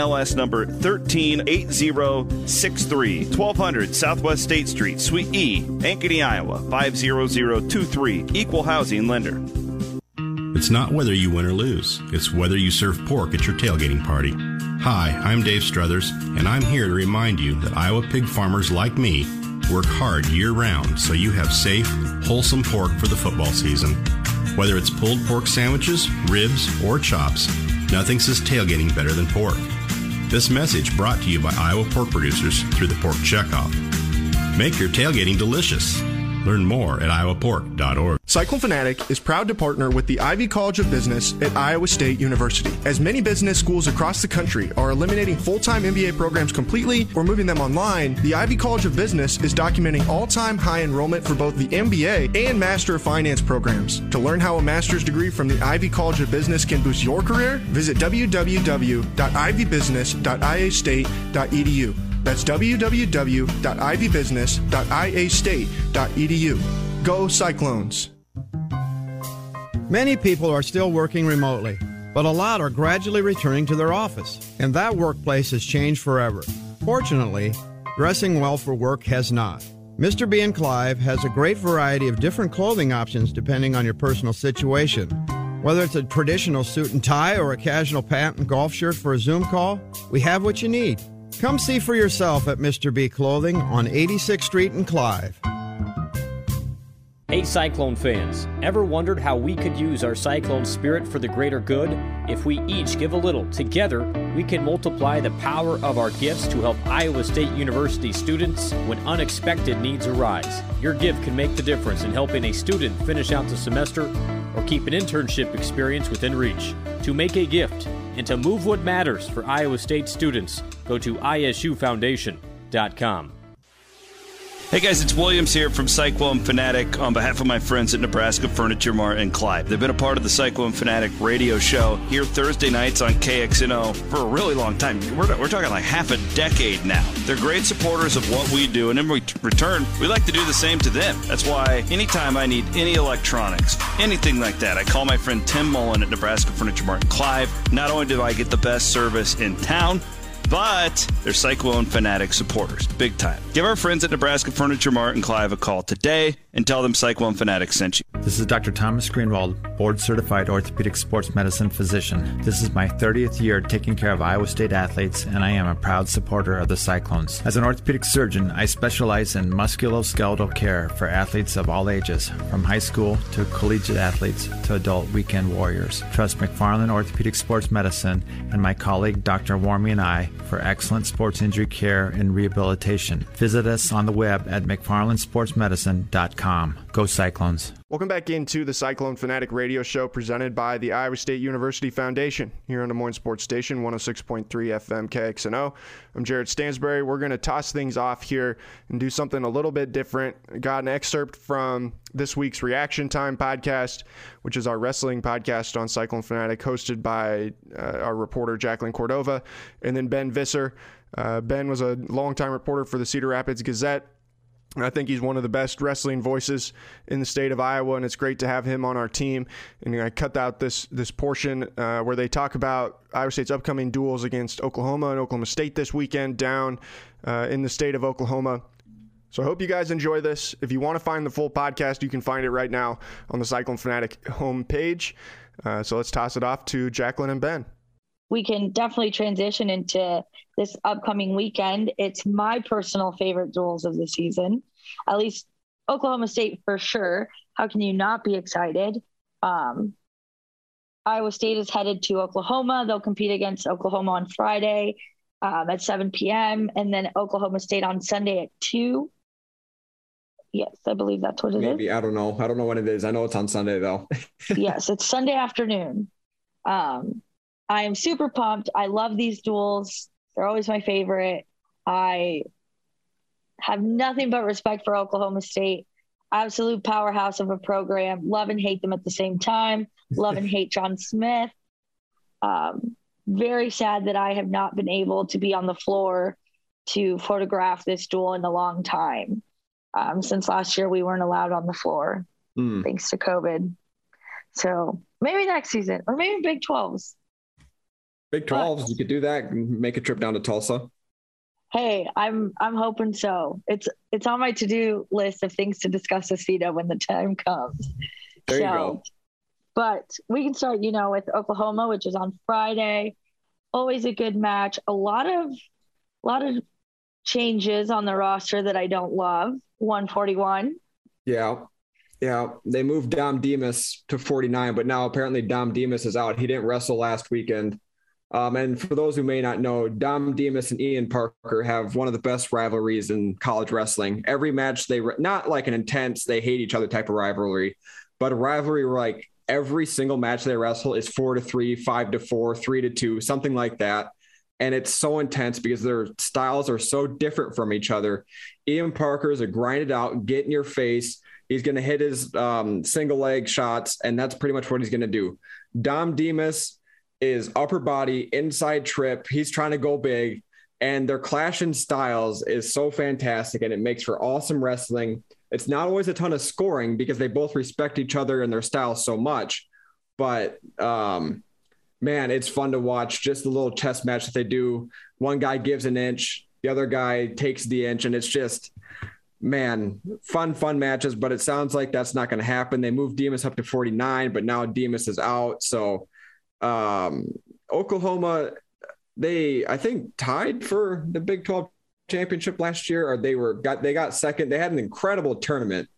MLS number 138063, 1200 Southwest State Street, Suite E, Ankeny, Iowa 50023. Equal housing lender. It's not whether you win or lose, it's whether you serve pork at your tailgating party. Hi, I'm Dave Struthers, and I'm here to remind you that Iowa pig farmers like me work hard year round so you have safe, wholesome pork for the football season. Whether it's pulled pork sandwiches, ribs, or chops, nothing says tailgating better than pork. This message brought to you by Iowa pork producers through the Pork Checkoff. Make your tailgating delicious. Learn more at iowapork.org. Cyclone Fanatic is proud to partner with the Ivy College of Business at Iowa State University. As many business schools across the country are eliminating full time MBA programs completely or moving them online, the Ivy College of Business is documenting all time high enrollment for both the MBA and Master of Finance programs. To learn how a master's degree from the Ivy College of Business can boost your career, visit www.ivybusiness.iastate.edu. That's www.ivybusiness.iastate.edu. Go Cyclones! Many people are still working remotely, but a lot are gradually returning to their office, and that workplace has changed forever. Fortunately, dressing well for work has not. Mr. B and Clive has a great variety of different clothing options depending on your personal situation. Whether it's a traditional suit and tie or a casual pant and golf shirt for a Zoom call, we have what you need. Come see for yourself at Mr. B Clothing on 86th Street in Clive. Hey, Cyclone fans, ever wondered how we could use our Cyclone spirit for the greater good? If we each give a little, together, we can multiply the power of our gifts to help Iowa State University students when unexpected needs arise. Your gift can make the difference in helping a student finish out the semester or keep an internship experience within reach. To make a gift and to move what matters for Iowa State students, go to isufoundation.com. Hey guys, it's Williams here from Cyclone Fanatic on behalf of my friends at Nebraska Furniture Mart and Clive. They've been a part of the Cyclone Fanatic radio show here Thursday nights on KXNO for a really long time. We're, we're talking like half a decade now. They're great supporters of what we do, and in return, we like to do the same to them. That's why anytime I need any electronics, anything like that, I call my friend Tim Mullen at Nebraska Furniture Mart and Clive. Not only do I get the best service in town, but they're Cyclone Fanatic supporters, big time. Give our friends at Nebraska Furniture Mart and Clive a call today and tell them Cyclone Fanatic sent you. This is Dr. Thomas Greenwald, board certified orthopedic sports medicine physician. This is my 30th year taking care of Iowa State athletes, and I am a proud supporter of the Cyclones. As an orthopedic surgeon, I specialize in musculoskeletal care for athletes of all ages, from high school to collegiate athletes to adult weekend warriors. Trust McFarland Orthopedic Sports Medicine and my colleague Dr. Warmy and I for excellent sports injury care and rehabilitation. Visit us on the web at McFarlandSportsMedicine.com. Go Cyclones. Welcome back into the Cyclone Fanatic radio show presented by the Iowa State University Foundation here on Des Moines Sports Station 106.3 FM KXNO. I'm Jared Stansbury. We're going to toss things off here and do something a little bit different. Got an excerpt from this week's Reaction Time podcast, which is our wrestling podcast on Cyclone Fanatic, hosted by uh, our reporter Jacqueline Cordova and then Ben Visser. Uh, ben was a longtime reporter for the Cedar Rapids Gazette I think he's one of the best wrestling voices in the state of Iowa, and it's great to have him on our team. And I cut out this this portion uh, where they talk about Iowa State's upcoming duels against Oklahoma and Oklahoma State this weekend down uh, in the state of Oklahoma. So I hope you guys enjoy this. If you want to find the full podcast, you can find it right now on the Cyclone Fanatic homepage. Uh, so let's toss it off to Jacqueline and Ben we can definitely transition into this upcoming weekend. It's my personal favorite duels of the season, at least Oklahoma State for sure. How can you not be excited? Um, Iowa State is headed to Oklahoma. They'll compete against Oklahoma on Friday um, at 7 p.m. and then Oklahoma State on Sunday at 2. Yes, I believe that's what it Maybe, is. I don't know. I don't know when it is. I know it's on Sunday though. yes, it's Sunday afternoon. Um, I am super pumped. I love these duels. They're always my favorite. I have nothing but respect for Oklahoma State. Absolute powerhouse of a program. Love and hate them at the same time. Love and hate John Smith. Um, very sad that I have not been able to be on the floor to photograph this duel in a long time. Um, since last year, we weren't allowed on the floor mm. thanks to COVID. So maybe next season, or maybe Big 12s. Big 12s, you could do that. Make a trip down to Tulsa. Hey, I'm I'm hoping so. It's it's on my to do list of things to discuss with CETA when the time comes. There so, you go. But we can start, you know, with Oklahoma, which is on Friday. Always a good match. A lot of a lot of changes on the roster that I don't love. 141. Yeah. Yeah, they moved Dom Demas to 49, but now apparently Dom Demas is out. He didn't wrestle last weekend. Um, and for those who may not know, Dom Demas and Ian Parker have one of the best rivalries in college wrestling. Every match they not like an intense they hate each other type of rivalry, but a rivalry where like every single match they wrestle is four to three, five to four, three to two, something like that. And it's so intense because their styles are so different from each other. Ian Parker is a grind it out, get in your face. He's going to hit his um, single leg shots, and that's pretty much what he's going to do. Dom Demas is upper body inside trip. He's trying to go big, and their clash in styles is so fantastic, and it makes for awesome wrestling. It's not always a ton of scoring because they both respect each other and their styles so much, but um, man, it's fun to watch. Just the little chess match that they do. One guy gives an inch, the other guy takes the inch, and it's just man, fun, fun matches, but it sounds like that's not going to happen. They moved Demas up to 49, but now Demas is out. So um, Oklahoma, they I think tied for the Big 12 championship last year, or they were got they got second. They had an incredible tournament,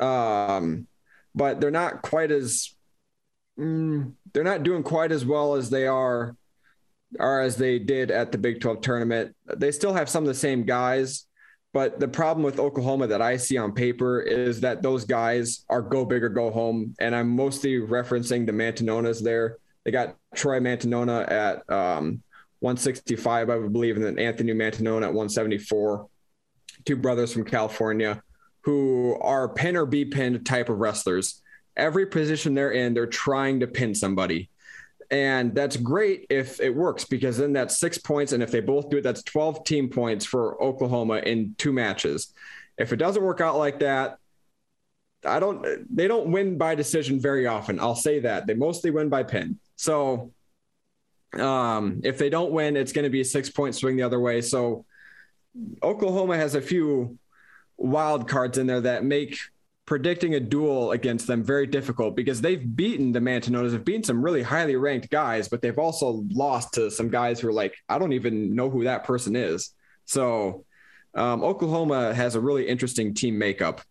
um, but they're not quite as mm, they're not doing quite as well as they are are as they did at the Big 12 tournament. They still have some of the same guys, but the problem with Oklahoma that I see on paper is that those guys are go big or go home. And I'm mostly referencing the Mantanonas there. They got Troy Mantanona at um, 165, I believe, and then Anthony Mantanona at 174. Two brothers from California who are pin or be pinned type of wrestlers. Every position they're in, they're trying to pin somebody. And that's great if it works because then that's six points. And if they both do it, that's 12 team points for Oklahoma in two matches. If it doesn't work out like that, I don't, they don't win by decision very often. I'll say that. They mostly win by pin. So um, if they don't win, it's going to be a six point swing the other way. So Oklahoma has a few wild cards in there that make predicting a duel against them very difficult because they've beaten the Mantanonas, have beaten some really highly ranked guys, but they've also lost to some guys who are like, I don't even know who that person is. So um, Oklahoma has a really interesting team makeup.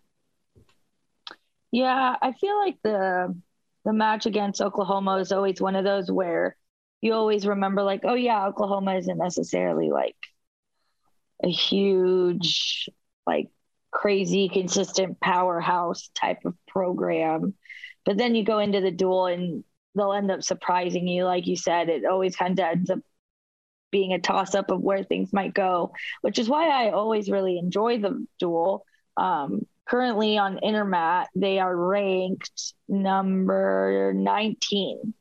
Yeah, I feel like the the match against Oklahoma is always one of those where you always remember like, oh yeah, Oklahoma isn't necessarily like a huge like crazy consistent powerhouse type of program. But then you go into the duel and they'll end up surprising you. Like you said, it always kind of ends up being a toss up of where things might go, which is why I always really enjoy the duel. Um, currently on Intermat, they are ranked number 19.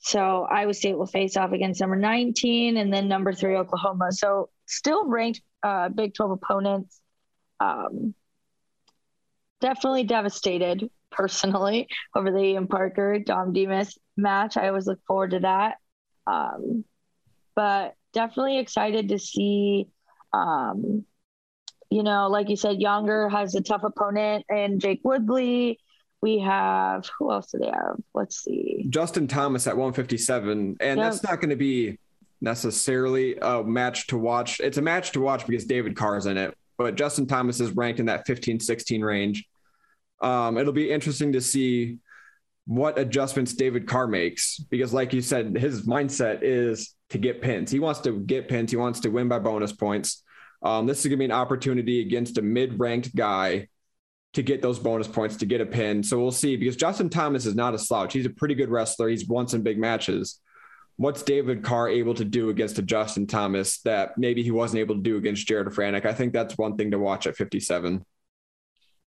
So Iowa State will face off against number 19 and then number three, Oklahoma. So still ranked uh, Big 12 opponents um, definitely devastated personally over the Ian Parker Dom Demas match. I always look forward to that. Um, but definitely excited to see, um, you know, like you said, Yonger has a tough opponent and Jake Woodley. We have who else do they have? Let's see. Justin Thomas at 157. And yep. that's not going to be necessarily a match to watch. It's a match to watch because David Carr's in it but Justin Thomas is ranked in that 15, 16 range. Um, it'll be interesting to see what adjustments David Carr makes because, like you said, his mindset is to get pins. He wants to get pins. He wants to win by bonus points. Um, this is going to be an opportunity against a mid-ranked guy to get those bonus points to get a pin. So we'll see because Justin Thomas is not a slouch. He's a pretty good wrestler. He's won some big matches what's David Carr able to do against a Justin Thomas that maybe he wasn't able to do against Jared Franek? I think that's one thing to watch at 57.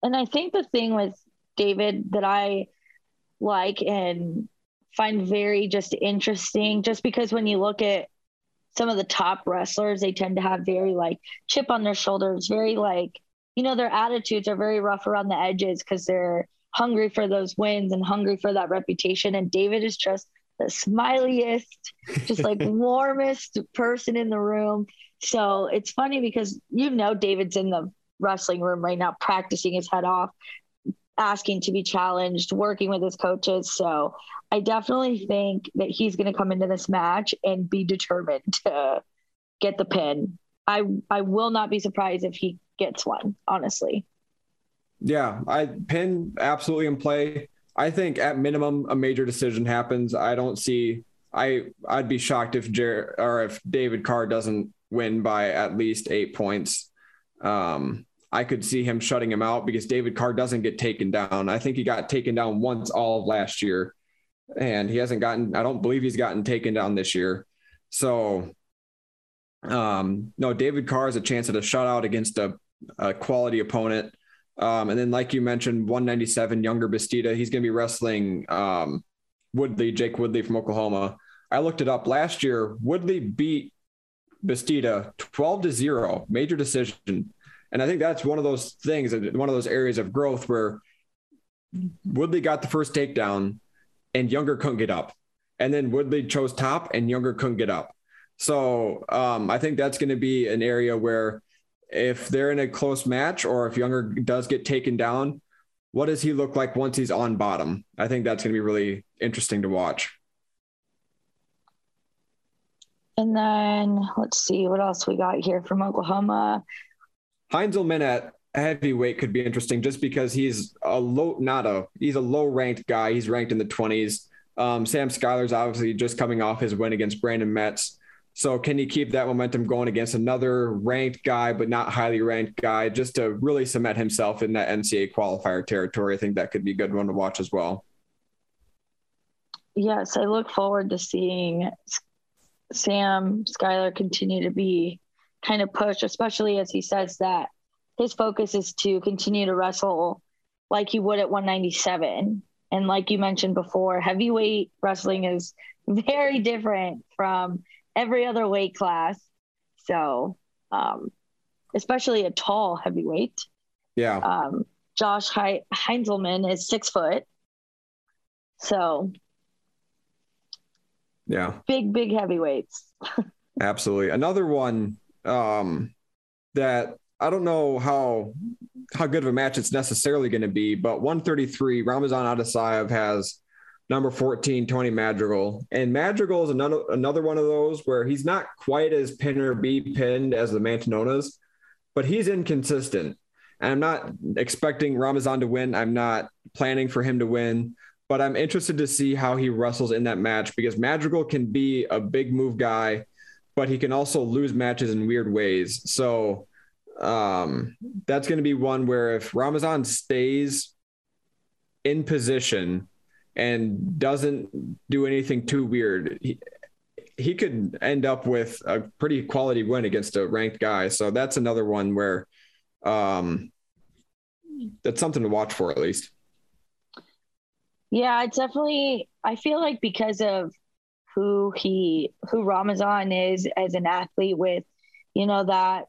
And I think the thing with David that I like and find very just interesting, just because when you look at some of the top wrestlers, they tend to have very like chip on their shoulders, very like, you know, their attitudes are very rough around the edges because they're hungry for those wins and hungry for that reputation. And David is just the smiliest, just like warmest person in the room. So it's funny because you know David's in the wrestling room right now, practicing his head off, asking to be challenged, working with his coaches. So I definitely think that he's going to come into this match and be determined to get the pin. I I will not be surprised if he gets one, honestly. Yeah, I pin absolutely in play. I think at minimum a major decision happens. I don't see. I I'd be shocked if Jer or if David Carr doesn't win by at least eight points. Um, I could see him shutting him out because David Carr doesn't get taken down. I think he got taken down once all of last year, and he hasn't gotten. I don't believe he's gotten taken down this year. So, um, no, David Carr has a chance at a shutout against a, a quality opponent. Um, and then, like you mentioned, 197, Yonger Bastida. He's going to be wrestling um, Woodley, Jake Woodley from Oklahoma. I looked it up last year. Woodley beat Bastida 12 to 0, major decision. And I think that's one of those things, one of those areas of growth where Woodley got the first takedown and Yonger couldn't get up. And then Woodley chose top and Yonger couldn't get up. So um, I think that's going to be an area where if they're in a close match or if Yonger does get taken down, what does he look like once he's on bottom? I think that's going to be really interesting to watch. And then let's see what else we got here from Oklahoma. Heinzelman at heavyweight could be interesting just because he's a low, not a, he's a low ranked guy. He's ranked in the 20s. Um, Sam Schuyler's obviously just coming off his win against Brandon Metz. So can he keep that momentum going against another ranked guy, but not highly ranked guy, just to really cement himself in that NCAA qualifier territory? I think that could be a good one to watch as well. Yes, I look forward to seeing Sam Schuyler continue to be kind of push, especially as he says that his focus is to continue to wrestle like he would at 197. And like you mentioned before, heavyweight wrestling is very different from every other weight class. So, um, especially a tall heavyweight. Yeah. Um, Josh he- Heinzelman is six foot. So, yeah. Big, big heavyweights. Absolutely. Another one um, that I don't know how how good of a match it's necessarily going to be, but 133 Ramazan Attasauov has number 14 Tony Madrigal, and Madrigal is another another one of those where he's not quite as pin or be pinned as the Mantanonas, but he's inconsistent. And I'm not expecting Ramazan to win. I'm not planning for him to win, but I'm interested to see how he wrestles in that match because Madrigal can be a big move guy, but he can also lose matches in weird ways. So um, that's going to be one where if Ramazan stays in position and doesn't do anything too weird, he, he could end up with a pretty quality win against a ranked guy. So that's another one where um, that's something to watch for at least. Yeah, it's definitely. I feel like because of who he, who Ramazan is as an athlete, with you know that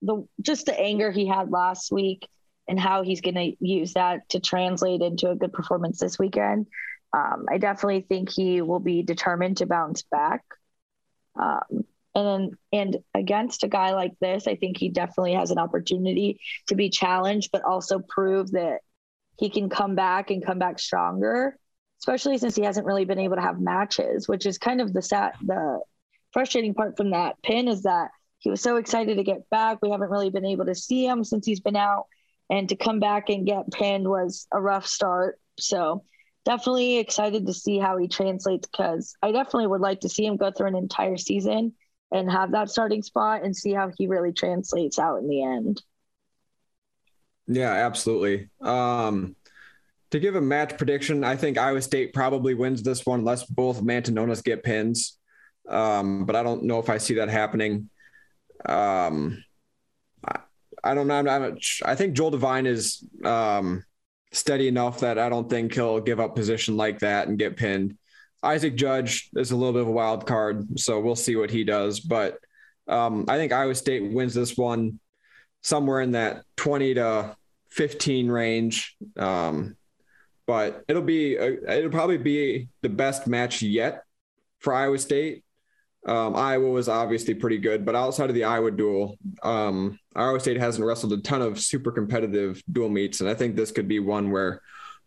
the just the anger he had last week and how he's going to use that to translate into a good performance this weekend. Um, I definitely think he will be determined to bounce back. Um, and and against a guy like this, I think he definitely has an opportunity to be challenged, but also prove that he can come back and come back stronger. Especially since he hasn't really been able to have matches, which is kind of the sat the frustrating part from that pin is that he was so excited to get back. We haven't really been able to see him since he's been out, and to come back and get pinned was a rough start. So definitely excited to see how he translates because I definitely would like to see him go through an entire season and have that starting spot and see how he really translates out in the end. Yeah, absolutely. Um, to give a match prediction, I think Iowa State probably wins this one unless both Mantanonas get pins. Um, but I don't know if I see that happening. Um, I, I don't know. I'm, I'm, i think Joel Devine is um, steady enough that I don't think he'll give up position like that and get pinned. Isaac Judge is a little bit of a wild card, so we'll see what he does. But um, I think Iowa State wins this one somewhere in that 20 to 15 range. Um, but it'll be a, it'll probably be the best match yet for Iowa State. Um, Iowa was obviously pretty good, but outside of the Iowa duel, um, Iowa State hasn't wrestled a ton of super competitive dual meets, and I think this could be one where,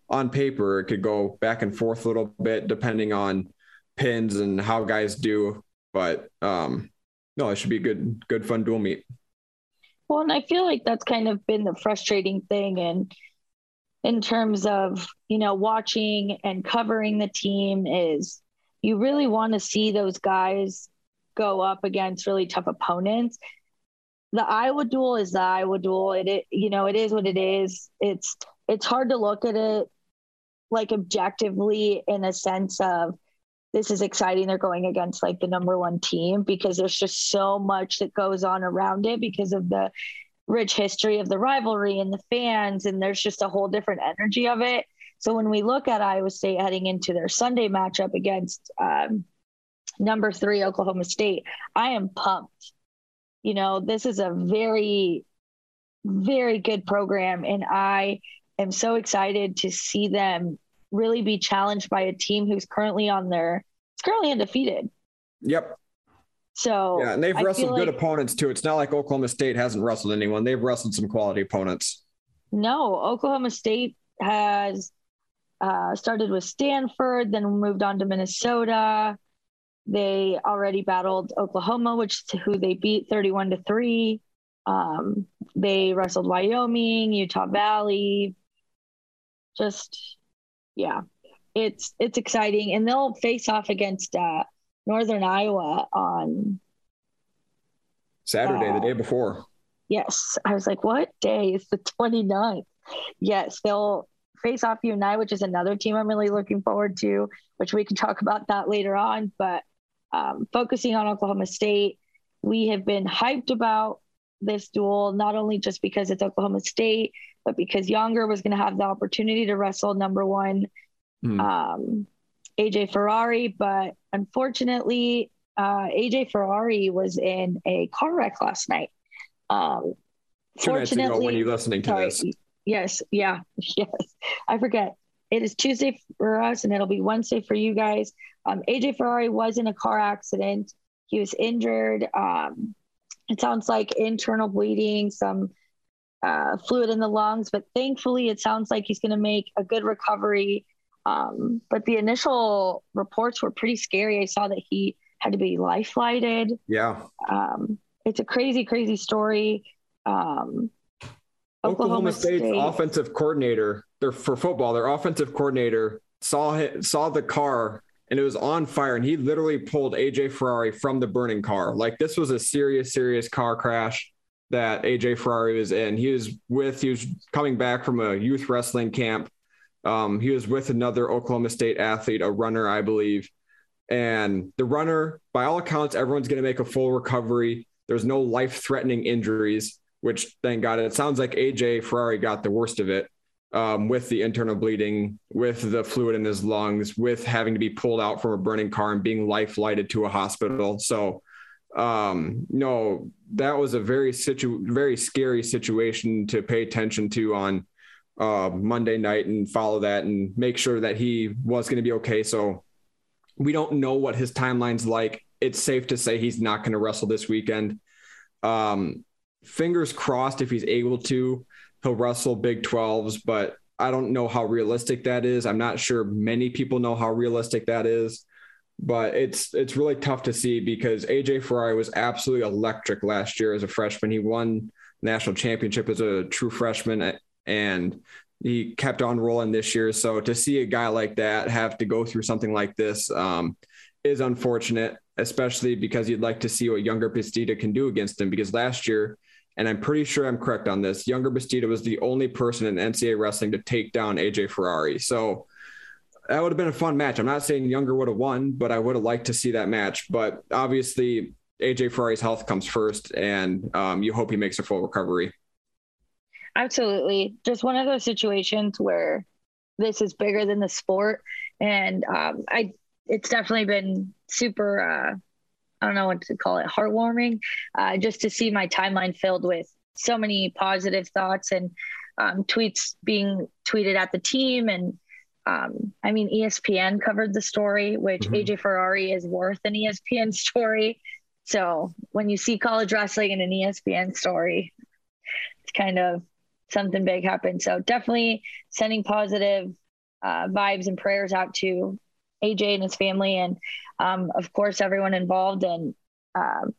on paper, it could go back and forth a little bit depending on pins and how guys do. But um, no, it should be a good, good, fun dual meet. Well, and I feel like that's kind of been the frustrating thing, and in terms of you know watching and covering the team is you really want to see those guys go up against really tough opponents. The Iowa duel is the Iowa duel. It, it you know, it is what it is. It's it's hard to look at it like objectively in a sense of this is exciting. They're going against like the number one team because there's just so much that goes on around it because of the rich history of the rivalry and the fans. And there's just a whole different energy of it. So when we look at Iowa State heading into their Sunday matchup against um, number three Oklahoma State, I am pumped. You know, this is a very, very good program, and I am so excited to see them really be challenged by a team who's currently on their it's currently undefeated. Yep. So yeah, and they've wrestled good like, opponents too. It's not like Oklahoma State hasn't wrestled anyone. They've wrestled some quality opponents. No, Oklahoma State has uh, started with Stanford, then moved on to Minnesota. they already battled Oklahoma, which to who they beat 31 to 3. Um, they wrestled Wyoming, Utah Valley. Just yeah, it's it's exciting, and they'll face off against uh, Northern Iowa on Saturday, uh, the day before. Yes, I was like, what day is the 29th? Yes, they'll face off UNI, which is another team I'm really looking forward to, which we can talk about that later on. But um, focusing on Oklahoma State, we have been hyped about this duel, not only just because it's Oklahoma State, but because Yonger was going to have the opportunity to wrestle number one mm. um, AJ Ferrari. But unfortunately, uh, AJ Ferrari was in a car wreck last night. Um, fortunately, when you're listening to sorry, this. Yes, yeah, yes. I forget. It is Tuesday for us, and it'll be Wednesday for you guys. Um, AJ Ferrari was in a car accident. He was injured. Um, it sounds like internal bleeding, some uh, fluid in the lungs, but thankfully, it sounds like he's going to make a good recovery. Um, but the initial reports were pretty scary. I saw that he had to be life flighted. Yeah. Um, it's a crazy, crazy story. Um, Oklahoma, Oklahoma State's State. offensive coordinator, their for football, their offensive coordinator saw it, saw the car and it was on fire, and he literally pulled AJ Ferrari from the burning car. Like this was a serious, serious car crash that AJ Ferrari was in. He was with, he was coming back from a youth wrestling camp. Um, he was with another Oklahoma State athlete, a runner, I believe. And the runner, by all accounts, everyone's going to make a full recovery. There's no life threatening injuries which thank God it sounds like AJ Ferrari got the worst of it um, with the internal bleeding, with the fluid in his lungs, with having to be pulled out from a burning car and being life lighted to a hospital. So, um, no, that was a very situ very scary situation to pay attention to on uh, Monday night and follow that and make sure that he was going to be okay. So we don't know what his timeline's like. It's safe to say he's not going to wrestle this weekend. Um, fingers crossed if he's able to, he'll wrestle Big 12s, but I don't know how realistic that is. I'm not sure many people know how realistic that is, but it's it's really tough to see because AJ Ferrari was absolutely electric last year as a freshman. He won national championship as a true freshman and he kept on rolling this year. So to see a guy like that have to go through something like this um, is unfortunate, especially because you'd like to see what Yonger Bastida can do against him. Because last year and I'm pretty sure I'm correct on this. Yonger Bastida was the only person in NCAA wrestling to take down AJ Ferrari. So that would have been a fun match. I'm not saying Yonger would have won, but I would have liked to see that match. But obviously, AJ Ferrari's health comes first, and um, you hope he makes a full recovery. Absolutely. Just one of those situations where this is bigger than the sport. And um, I, it's definitely been super uh, I don't know what to call it, heartwarming, uh, just to see my timeline filled with so many positive thoughts and um, tweets being tweeted at the team. And um, I mean, ESPN covered the story, which mm-hmm. AJ Ferrari is worth an ESPN story. So when you see college wrestling in an ESPN story, it's kind of something big happened. So definitely sending positive uh, vibes and prayers out to AJ and his family, and um, of course everyone involved in um,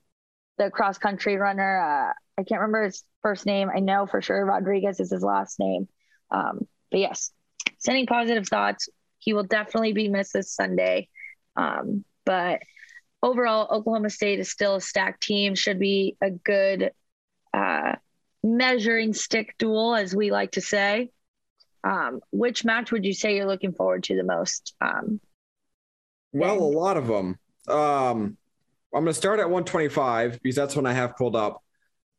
the cross country runner. Uh, I can't remember his first name. I know for sure Rodriguez is his last name. Um, but yes, sending positive thoughts. He will definitely be missed this Sunday. Um, but overall, Oklahoma State is still a stacked team. Should be a good uh, measuring stick duel, as we like to say. Um, which match would you say you're looking forward to the most? Um, well, a lot of them. Um, I'm going to start at 125 because that's when I have pulled up.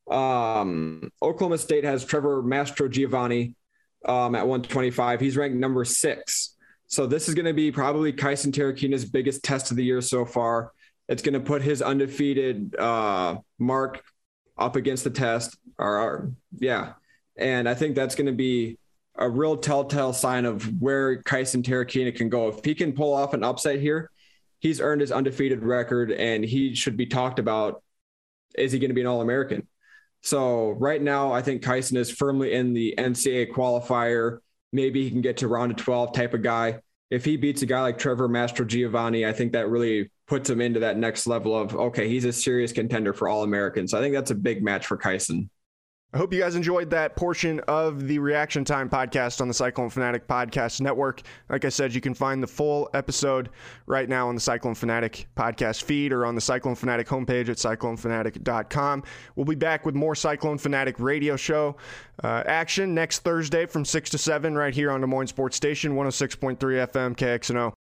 Um, Oklahoma State has Trevor Mastrogiovanni um, at 125. He's ranked number six. So this is going to be probably Kysen Terukina's biggest test of the year so far. It's going to put his undefeated uh, mark up against the test. Or, yeah, and I think that's going to be a real telltale sign of where Kysen Terukina can go. If he can pull off an upset here, he's earned his undefeated record and he should be talked about. Is he going to be an All American? So right now, I think Kysen is firmly in the NCAA qualifier. Maybe he can get to round of 12 type of guy. If he beats a guy like Trevor Mastrogiovanni, I think that really puts him into that next level of okay, he's a serious contender for All American. So I think that's a big match for Kysen. I hope you guys enjoyed that portion of the Reaction Time podcast on the Cyclone Fanatic Podcast Network. Like I said, you can find the full episode right now on the Cyclone Fanatic podcast feed or on the Cyclone Fanatic homepage at cyclonefanatic.com. We'll be back with more Cyclone Fanatic radio show uh, action next Thursday from 6 to 7 right here on Des Moines Sports Station, 106.3 FM, KXNO.